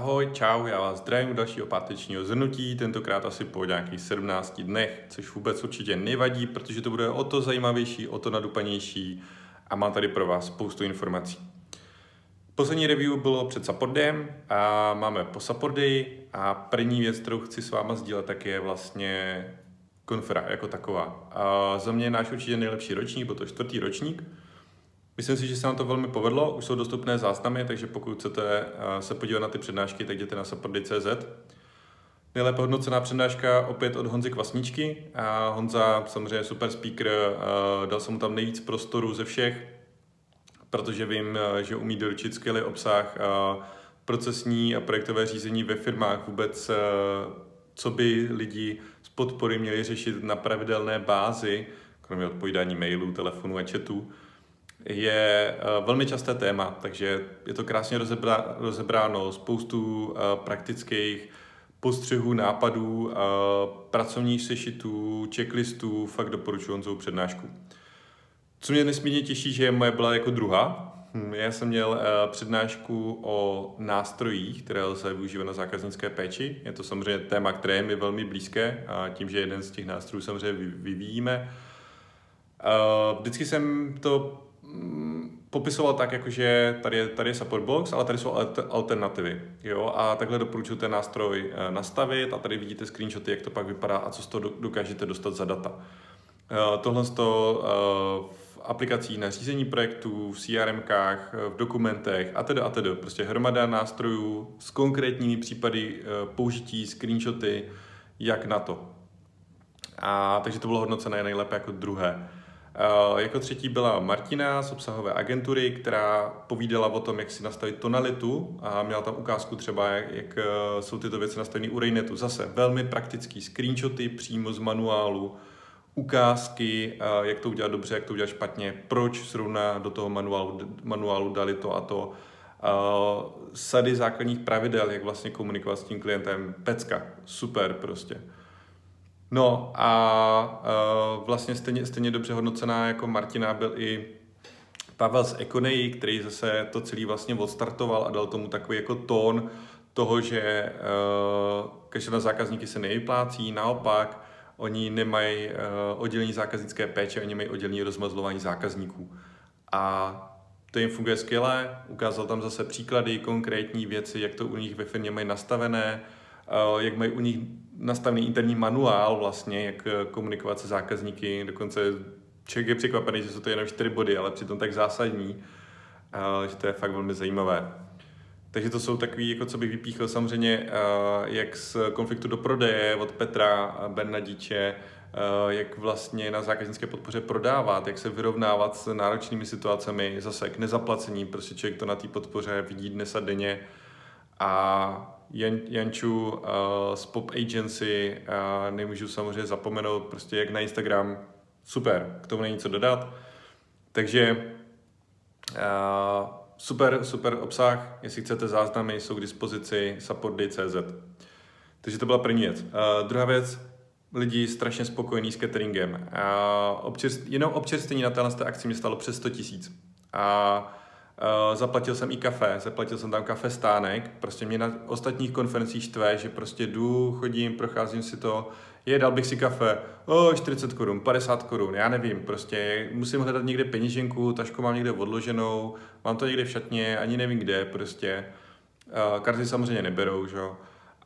Ahoj, čau, já vás zdravím u dalšího pátečního zhrnutí, tentokrát asi po nějakých 17 dnech, což vůbec určitě nevadí, protože to bude o to zajímavější, o to nadupanější a mám tady pro vás spoustu informací. Poslední review bylo před Support a máme po Support a první věc, kterou chci s váma sdílet, tak je vlastně konfera jako taková. A za mě je náš určitě nejlepší ročník, byl to čtvrtý ročník, Myslím si, že se nám to velmi povedlo, už jsou dostupné záznamy, takže pokud chcete eh, se podívat na ty přednášky, tak jděte na supporty.cz. Nejlépe hodnocená přednáška opět od Honzy Kvasničky. A Honza samozřejmě super speaker, eh, dal jsem mu tam nejvíc prostoru ze všech, protože vím, eh, že umí doručit skvělý obsah, procesní a projektové řízení ve firmách, vůbec co by lidi z podpory měli řešit na pravidelné bázi, kromě odpovídání mailů, telefonů a chatů je eh, velmi časté téma, takže je to krásně rozebra, rozebráno, spoustu eh, praktických postřehů, nápadů, eh, pracovních sešitů, checklistů, fakt doporučuji Honzovou přednášku. Co mě nesmírně těší, že moje byla jako druhá. Hm, já jsem měl přednášku o nástrojích, které lze využívat na zákaznické péči. Je to samozřejmě téma, které je mi velmi blízké a tím, že jeden z těch nástrojů samozřejmě vyvíjíme. Vždycky jsem to popisoval tak, jakože tady je, tady je support box, ale tady jsou alternativy. Jo? A takhle doporučuji ten nástroj eh, nastavit a tady vidíte screenshoty, jak to pak vypadá a co z toho dokážete dostat za data. Eh, tohle toho eh, v aplikacích na řízení projektů, v CRMkách, v dokumentech a tedy a tedy. Prostě hromada nástrojů s konkrétními případy použití, screenshoty, jak na to. A takže to bylo hodnocené nejlépe jako druhé. Eh, jako třetí byla Martina z obsahové agentury, která povídala o tom, jak si nastavit tonalitu a měla tam ukázku třeba, jak, jak eh, jsou tyto věci nastaveny u Rainetu. Zase velmi praktický screenshoty přímo z manuálu, ukázky, eh, jak to udělat dobře, jak to udělat špatně, proč zrovna do toho manuálu, manuálu dali to a to. Sady základních pravidel, jak vlastně komunikovat s tím klientem. Pecka, super prostě. No a uh, vlastně stejně, stejně dobře hodnocená jako Martina byl i Pavel z Econej, který zase to celý vlastně odstartoval a dal tomu takový jako tón toho, že uh, každé zákazníky se nevyplácí, naopak oni nemají uh, oddělení zákaznické péče, oni mají oddělení rozmazlování zákazníků. A to jim funguje skvěle, ukázal tam zase příklady, konkrétní věci, jak to u nich ve firmě mají nastavené, jak mají u nich nastavený interní manuál vlastně, jak eh, komunikovat se zákazníky, dokonce člověk je překvapený, že jsou to jenom čtyři body, ale přitom tak zásadní, že to je fakt velmi zajímavé. Takže to jsou takový, jako co bych vypíchl. Samozřejmě, eh, jak z konfliktu do prodeje od Petra Bernadíče, eh, jak vlastně na zákaznické podpoře prodávat, jak se vyrovnávat s náročnými situacemi, zase k nezaplacení, prostě člověk to na té podpoře vidí dnes a denně. A Jan, Janču uh, z Pop Agency, uh, nemůžu samozřejmě zapomenout, prostě jak na Instagram, super, k tomu není co dodat. Takže uh, super, super obsah, jestli chcete záznamy, jsou k dispozici supportday.cz. Takže to byla první věc. Uh, druhá věc, lidi strašně spokojení s cateringem. Uh, občerst, jenom občerstvení na téhle akci mě stalo přes 100 tisíc. A Uh, zaplatil jsem i kafe, zaplatil jsem tam kafe stánek, prostě mě na ostatních konferencích štve, že prostě jdu, chodím, procházím si to, je, dal bych si kafe, o, oh, 40 korun, 50 korun, já nevím, prostě musím hledat někde peněženku, tašku mám někde odloženou, mám to někde v šatně, ani nevím kde, prostě. Uh, karty samozřejmě neberou, že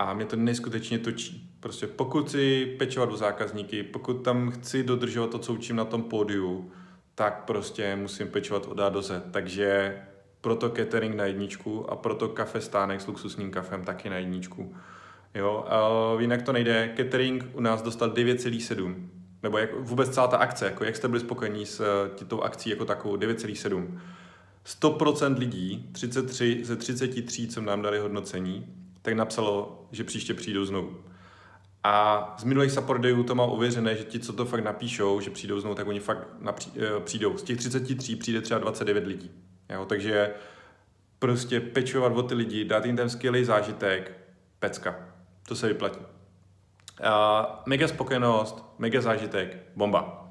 a mě to neskutečně točí. Prostě pokud si pečovat o zákazníky, pokud tam chci dodržovat to, co učím na tom pódiu, tak prostě musím pečovat od A do Z. Takže proto catering na jedničku a proto kafe stánek s luxusním kafem taky na jedničku. Jo, a jinak to nejde. Catering u nás dostal 9,7. Nebo jak, vůbec celá ta akce, jako jak jste byli spokojení s eh, tou akcí jako takovou, 9,7. 100% lidí, 33 ze 33, co nám dali hodnocení, tak napsalo, že příště přijdou znovu. A z minulých support to mám ověřené, že ti, co to fakt napíšou, že přijdou znovu, tak oni fakt napří, eh, přijdou. Z těch 33 přijde třeba 29 lidí. Jo? Takže prostě pečovat o ty lidi, dát jim ten skvělý zážitek, pecka. To se vyplatí. Uh, mega spokojenost, mega zážitek, bomba.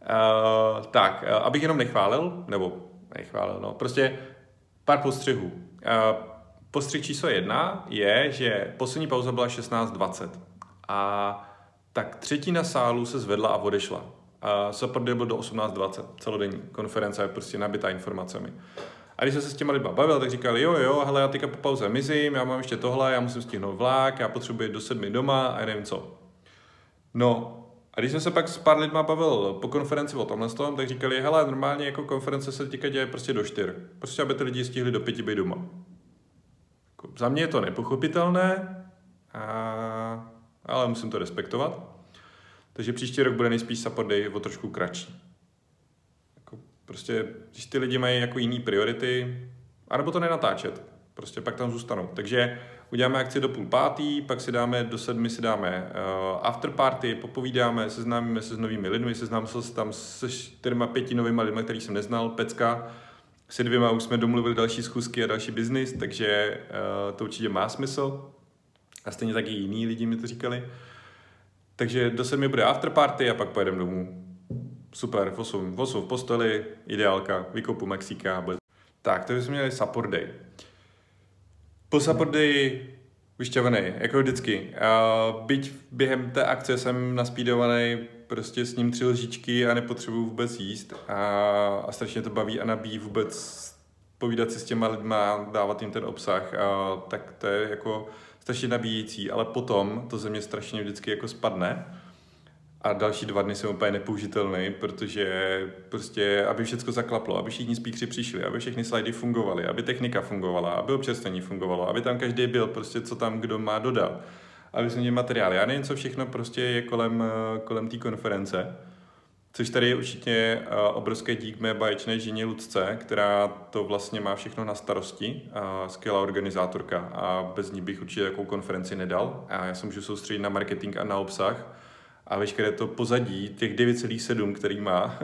Uh, tak, uh, abych jenom nechválil, nebo nechválil, no, prostě pár postřehů. Uh, postřeh číslo jedna je, že poslední pauza byla 16.20 a tak třetina sálu se zvedla a odešla. A support day byl do 18.20, celodenní konference je prostě nabitá informacemi. A když jsem se s těma lidma bavil, tak říkali, jo, jo, hele, já teďka po pauze mizím, já mám ještě tohle, já musím stihnout vlák, já potřebuji do sedmi doma a nevím co. No, a když jsem se pak s pár lidma bavil po konferenci o tomhle tom, tak říkali, hele, normálně jako konference se teďka děje prostě do čtyř. Prostě, aby ty lidi stihli do pěti být doma. Jako, za mě je to nepochopitelné, a... ale musím to respektovat. Takže příští rok bude nejspíš support day o trošku kratší. Jako, prostě, když ty lidi mají jako jiný priority, anebo to nenatáčet, prostě pak tam zůstanou. Takže uděláme akci do půl pátý, pak si dáme do sedmi si dáme uh, after party, popovídáme, seznámíme se s novými lidmi, seznámil se tam se čtyřma, pěti novými lidmi, který jsem neznal, Pecka, se dvěma už jsme domluvili další schůzky a další biznis, takže uh, to určitě má smysl. A stejně taky jiní lidi mi to říkali. Takže do sedmi bude after party a pak pojedeme domů. Super, 8, 8 v posteli, ideálka, vykopu Mexika. Tak, to jsme měli support day. Po support day vyšťavený, jako vždycky. A byť během té akce jsem naspídovaný prostě s ním tři lžičky a nepotřebuju vůbec jíst a, a strašně to baví a nabíjí vůbec povídat si s těma lidma, dávat jim ten obsah, a, tak to je jako strašně nabíjící, ale potom to ze mě strašně vždycky jako spadne a další dva dny jsem úplně nepoužitelný, protože prostě, aby všechno zaklaplo, aby všichni spíkři přišli, aby všechny slidy fungovaly, aby technika fungovala, aby občerstvení fungovalo, aby tam každý byl, prostě co tam kdo má dodat, aby jsme měli materiály. Já nevím, co všechno prostě je kolem, kolem té konference. Což tady je určitě eh, obrovské dík mé baječné ženě Lucce, která to vlastně má všechno na starosti, a skvělá organizátorka a bez ní bych určitě takovou konferenci nedal. A já se můžu soustředit na marketing a na obsah a veškeré to pozadí, těch 9,7, který má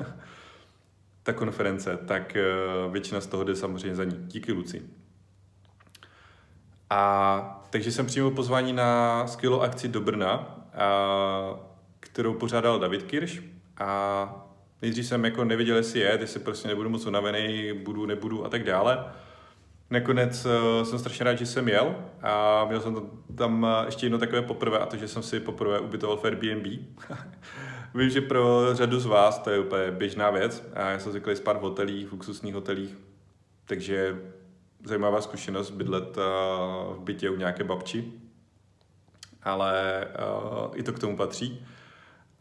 ta konference, tak eh, většina z toho jde samozřejmě za ní. Díky Luci. A takže jsem přijal pozvání na skvělou akci do Brna, a, kterou pořádal David Kirš. A nejdřív jsem jako nevěděl, jestli je, jestli prostě nebudu moc unavený, budu, nebudu a tak dále. Nakonec uh, jsem strašně rád, že jsem jel a měl jsem tam uh, ještě jedno takové poprvé a to, že jsem si poprvé ubytoval v Airbnb. Vím, že pro řadu z vás to je úplně běžná věc a já jsem zvyklý spát v hotelích, v luxusních hotelích, takže zajímavá zkušenost bydlet uh, v bytě u nějaké babči, ale uh, i to k tomu patří.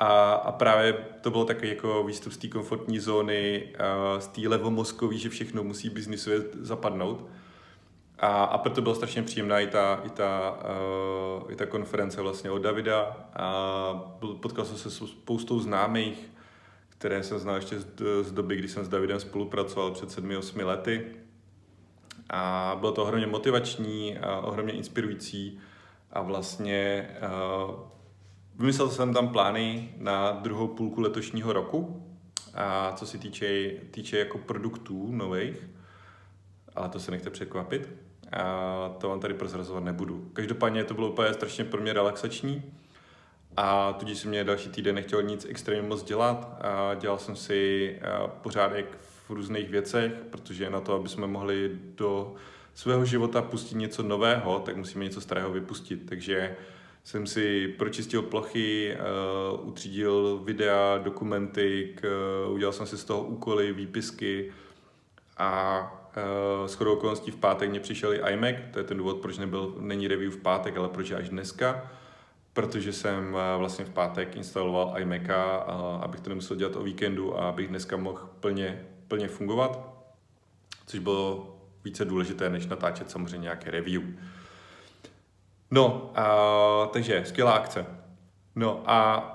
A, a právě to bylo takový jako výstup z té komfortní zóny, z té levomozkový, že všechno musí biznisově zapadnout. A, a proto byla strašně příjemná i ta, i ta, uh, i ta konference vlastně od Davida. A potkal jsem se s spoustou známých, které jsem znal ještě z, z doby, kdy jsem s Davidem spolupracoval před 7-8 lety. A bylo to ohromně motivační, a ohromně inspirující a vlastně uh, vymyslel jsem tam plány na druhou půlku letošního roku, a co se týče, týče jako produktů nových, ale to se nechte překvapit. A to vám tady prozrazovat nebudu. Každopádně to bylo úplně strašně pro mě relaxační a tudíž jsem mě další týden nechtěl nic extrémně moc dělat a dělal jsem si pořádek v různých věcech, protože na to, aby jsme mohli do svého života pustit něco nového, tak musíme něco starého vypustit. Takže jsem si pročistil plochy, uh, utřídil videa, dokumenty, k, uh, udělal jsem si z toho úkoly, výpisky a uh, s chodou okolností v pátek mě přišel i iMac, to je ten důvod, proč nebyl, není review v pátek, ale proč až dneska, protože jsem vlastně v pátek instaloval iMaca, abych to nemusel dělat o víkendu a abych dneska mohl plně, plně fungovat, což bylo více důležité, než natáčet samozřejmě nějaké review. No, a, takže skvělá akce. No a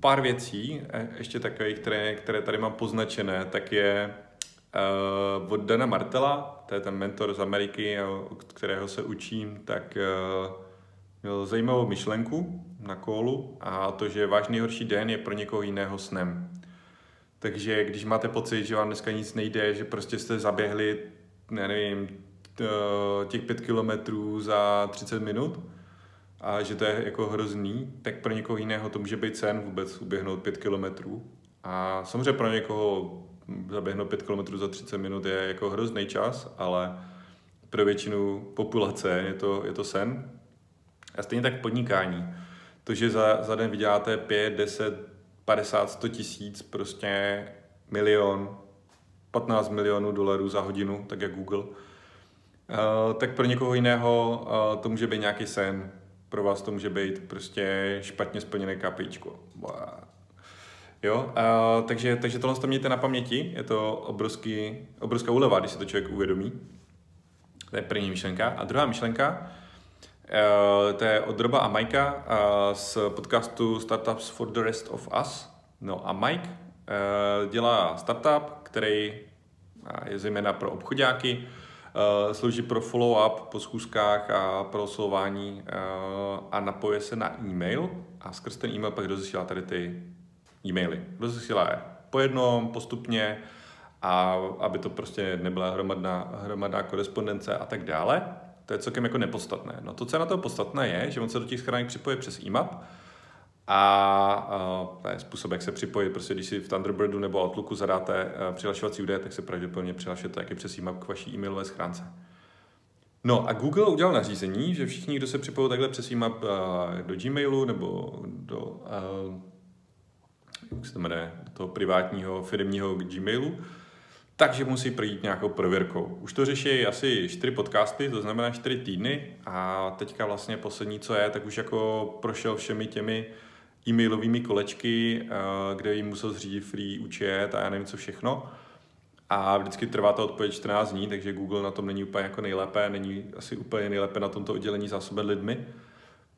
pár věcí, e, ještě takové, které, které tady mám poznačené, tak je uh, od Dana Martela, to je ten mentor z Ameriky, od kterého se učím, tak uh, měl zajímavou myšlenku na kolu a to, že váš nejhorší den je pro někoho jiného snem. Takže když máte pocit, že vám dneska nic nejde, že prostě jste zaběhli, nevím, těch pět kilometrů za 30 minut a že to je jako hrozný, tak pro někoho jiného to může být sen vůbec uběhnout pět kilometrů. A samozřejmě pro někoho zaběhnout pět kilometrů za 30 minut je jako hrozný čas, ale pro většinu populace je to, je to sen. A stejně tak podnikání. To, že za, za den vyděláte 5, 10, 50, 100 tisíc, prostě milion, 15 milionů dolarů za hodinu, tak jak Google, uh, tak pro někoho jiného uh, to může být nějaký sen. Pro vás to může být prostě špatně splněné KPIčko. Jo, uh, takže, takže tohle to mějte na paměti, je to obrovský, obrovská úleva, když se to člověk uvědomí. To je první myšlenka. A druhá myšlenka, uh, to je od Roba a Majka uh, z podcastu Startups for the Rest of Us. No a Mike uh, dělá startup, který je zejména pro obchodáky, uh, slouží pro follow-up po schůzkách a pro oslovování uh, a napoje se na e-mail a skrz ten e-mail pak rozesílá tady ty e-maily. Rozesílá je po jednom, postupně, a aby to prostě nebyla hromadná, hromadná korespondence a tak dále. To je celkem jako nepodstatné. No to, co je na to podstatné, je, že on se do těch schránek připojí přes e-map a uh, způsob, jak se připojit. Prostě když si v Thunderbirdu nebo Outlooku zadáte uh, přihlašovací údaje, tak se pravděpodobně přihlašujete taky přes e-map k vaší e-mailové schránce. No a Google udělal nařízení, že všichni, kdo se připojí takhle přes e-map uh, do Gmailu nebo do uh, jak se to jmenuje, toho privátního firmního Gmailu, takže musí projít nějakou prověrkou. Už to řeší asi čtyři podcasty, to znamená čtyři týdny a teďka vlastně poslední, co je, tak už jako prošel všemi těmi e-mailovými kolečky, eh, kde jim musel zřídit free účet a já nevím co všechno. A vždycky trvá to odpověď 14 dní, takže Google na tom není úplně jako nejlépe, není asi úplně nejlépe na tomto oddělení zásoben lidmi.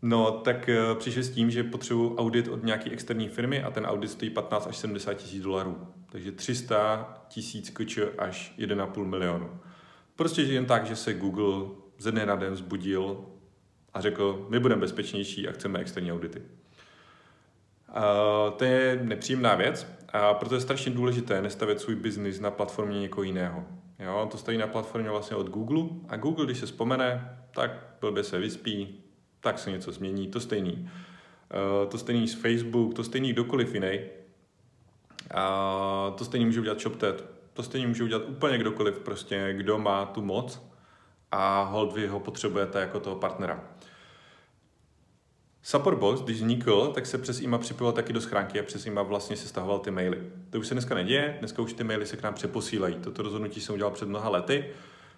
No, tak uh, přišli s tím, že potřebuji audit od nějaké externí firmy a ten audit stojí 15 až 70 tisíc dolarů. Takže 300 tisíc kč až 1,5 milionu. Prostě jen tak, že se Google ze dne na den zbudil a řekl, my budeme bezpečnější a chceme externí audity. To je nepříjemná věc, a proto je strašně důležité nestavit svůj biznis na platformě někoho jiného. Jo, to stojí na platformě vlastně od Google a Google, když se vzpomene, tak blbě se vyspí, tak se něco změní, to stejný. Uh, to stejný s Facebook, to stejný kdokoliv jiný. A to stejný může udělat ShopTet, to stejný může udělat úplně kdokoliv, prostě kdo má tu moc a hold vy ho potřebujete jako toho partnera. Support Box, když vznikl, tak se přes IMA připojil taky do schránky a přes IMA vlastně se stahoval ty maily. To už se dneska neděje, dneska už ty maily se k nám přeposílají. Toto rozhodnutí jsem udělal před mnoha lety.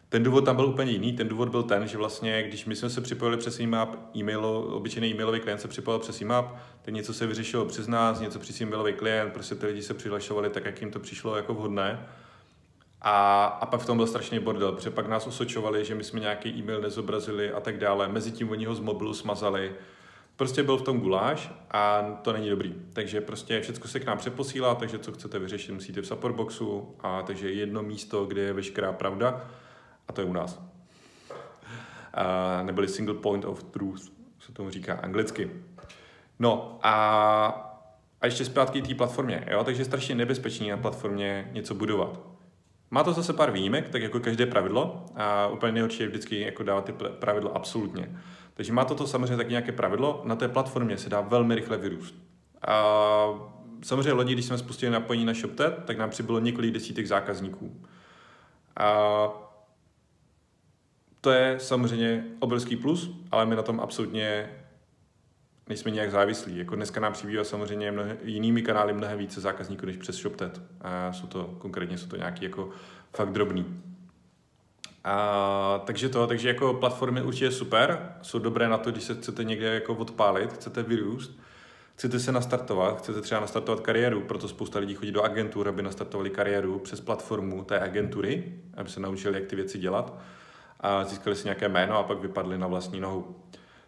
Ten důvod tam byl úplně jiný. Ten důvod byl ten, že vlastně, když my jsme se připojili přes IMAP, e-mail, obyčejný e-mailový klient se připojil přes IMAP, tak něco se vyřešilo přes nás, něco přes e-mailový klient, prostě ty lidi se přihlašovali tak, jak jim to přišlo jako vhodné. A, a pak v tom byl strašný bordel, protože pak nás osočovali, že my jsme nějaký e-mail nezobrazili a tak dále. Mezitím oni ho z mobilu smazali prostě byl v tom guláš a to není dobrý. Takže prostě všechno se k nám přeposílá, takže co chcete vyřešit, musíte v support boxu a takže jedno místo, kde je veškerá pravda a to je u nás. A, neboli single point of truth, se tomu říká anglicky. No a, a ještě zpátky té platformě, jo? takže je strašně nebezpečný na platformě něco budovat. Má to zase pár výjimek, tak jako každé pravidlo a úplně nejhorší je vždycky jako dávat ty pravidla absolutně. Takže má toto samozřejmě taky nějaké pravidlo, na té platformě se dá velmi rychle vyrůst. A samozřejmě lodi, když jsme spustili napojení na ShopTet, tak nám přibylo několik desítek zákazníků. A to je samozřejmě obrovský plus, ale my na tom absolutně nejsme nějak závislí. Jako dneska nám přibývá samozřejmě mnohe, jinými kanály mnohem více zákazníků než přes ShopTet. A jsou to, konkrétně jsou to nějaký jako fakt drobný. A, takže to, takže jako platformy určitě super, jsou dobré na to, když se chcete někde jako odpálit, chcete vyrůst, chcete se nastartovat, chcete třeba nastartovat kariéru, proto spousta lidí chodí do agentur, aby nastartovali kariéru přes platformu té agentury, aby se naučili, jak ty věci dělat a získali si nějaké jméno a pak vypadli na vlastní nohu.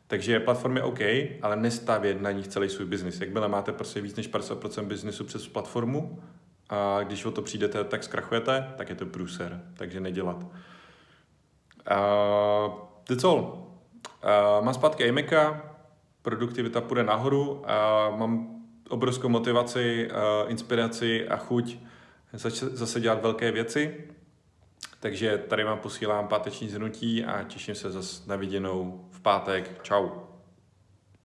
Takže platform je OK, ale nestavět na nich celý svůj biznis. Jakmile máte prostě víc než 50% biznisu přes platformu a když o to přijdete, tak zkrachujete, tak je to průser, takže nedělat. Uh, that's all. Uh, mám zpátky iMaca, produktivita půjde nahoru, uh, mám obrovskou motivaci, uh, inspiraci a chuť zase dělat velké věci. Takže tady vám posílám páteční zhrnutí a těším se zase na viděnou v pátek. Ciao.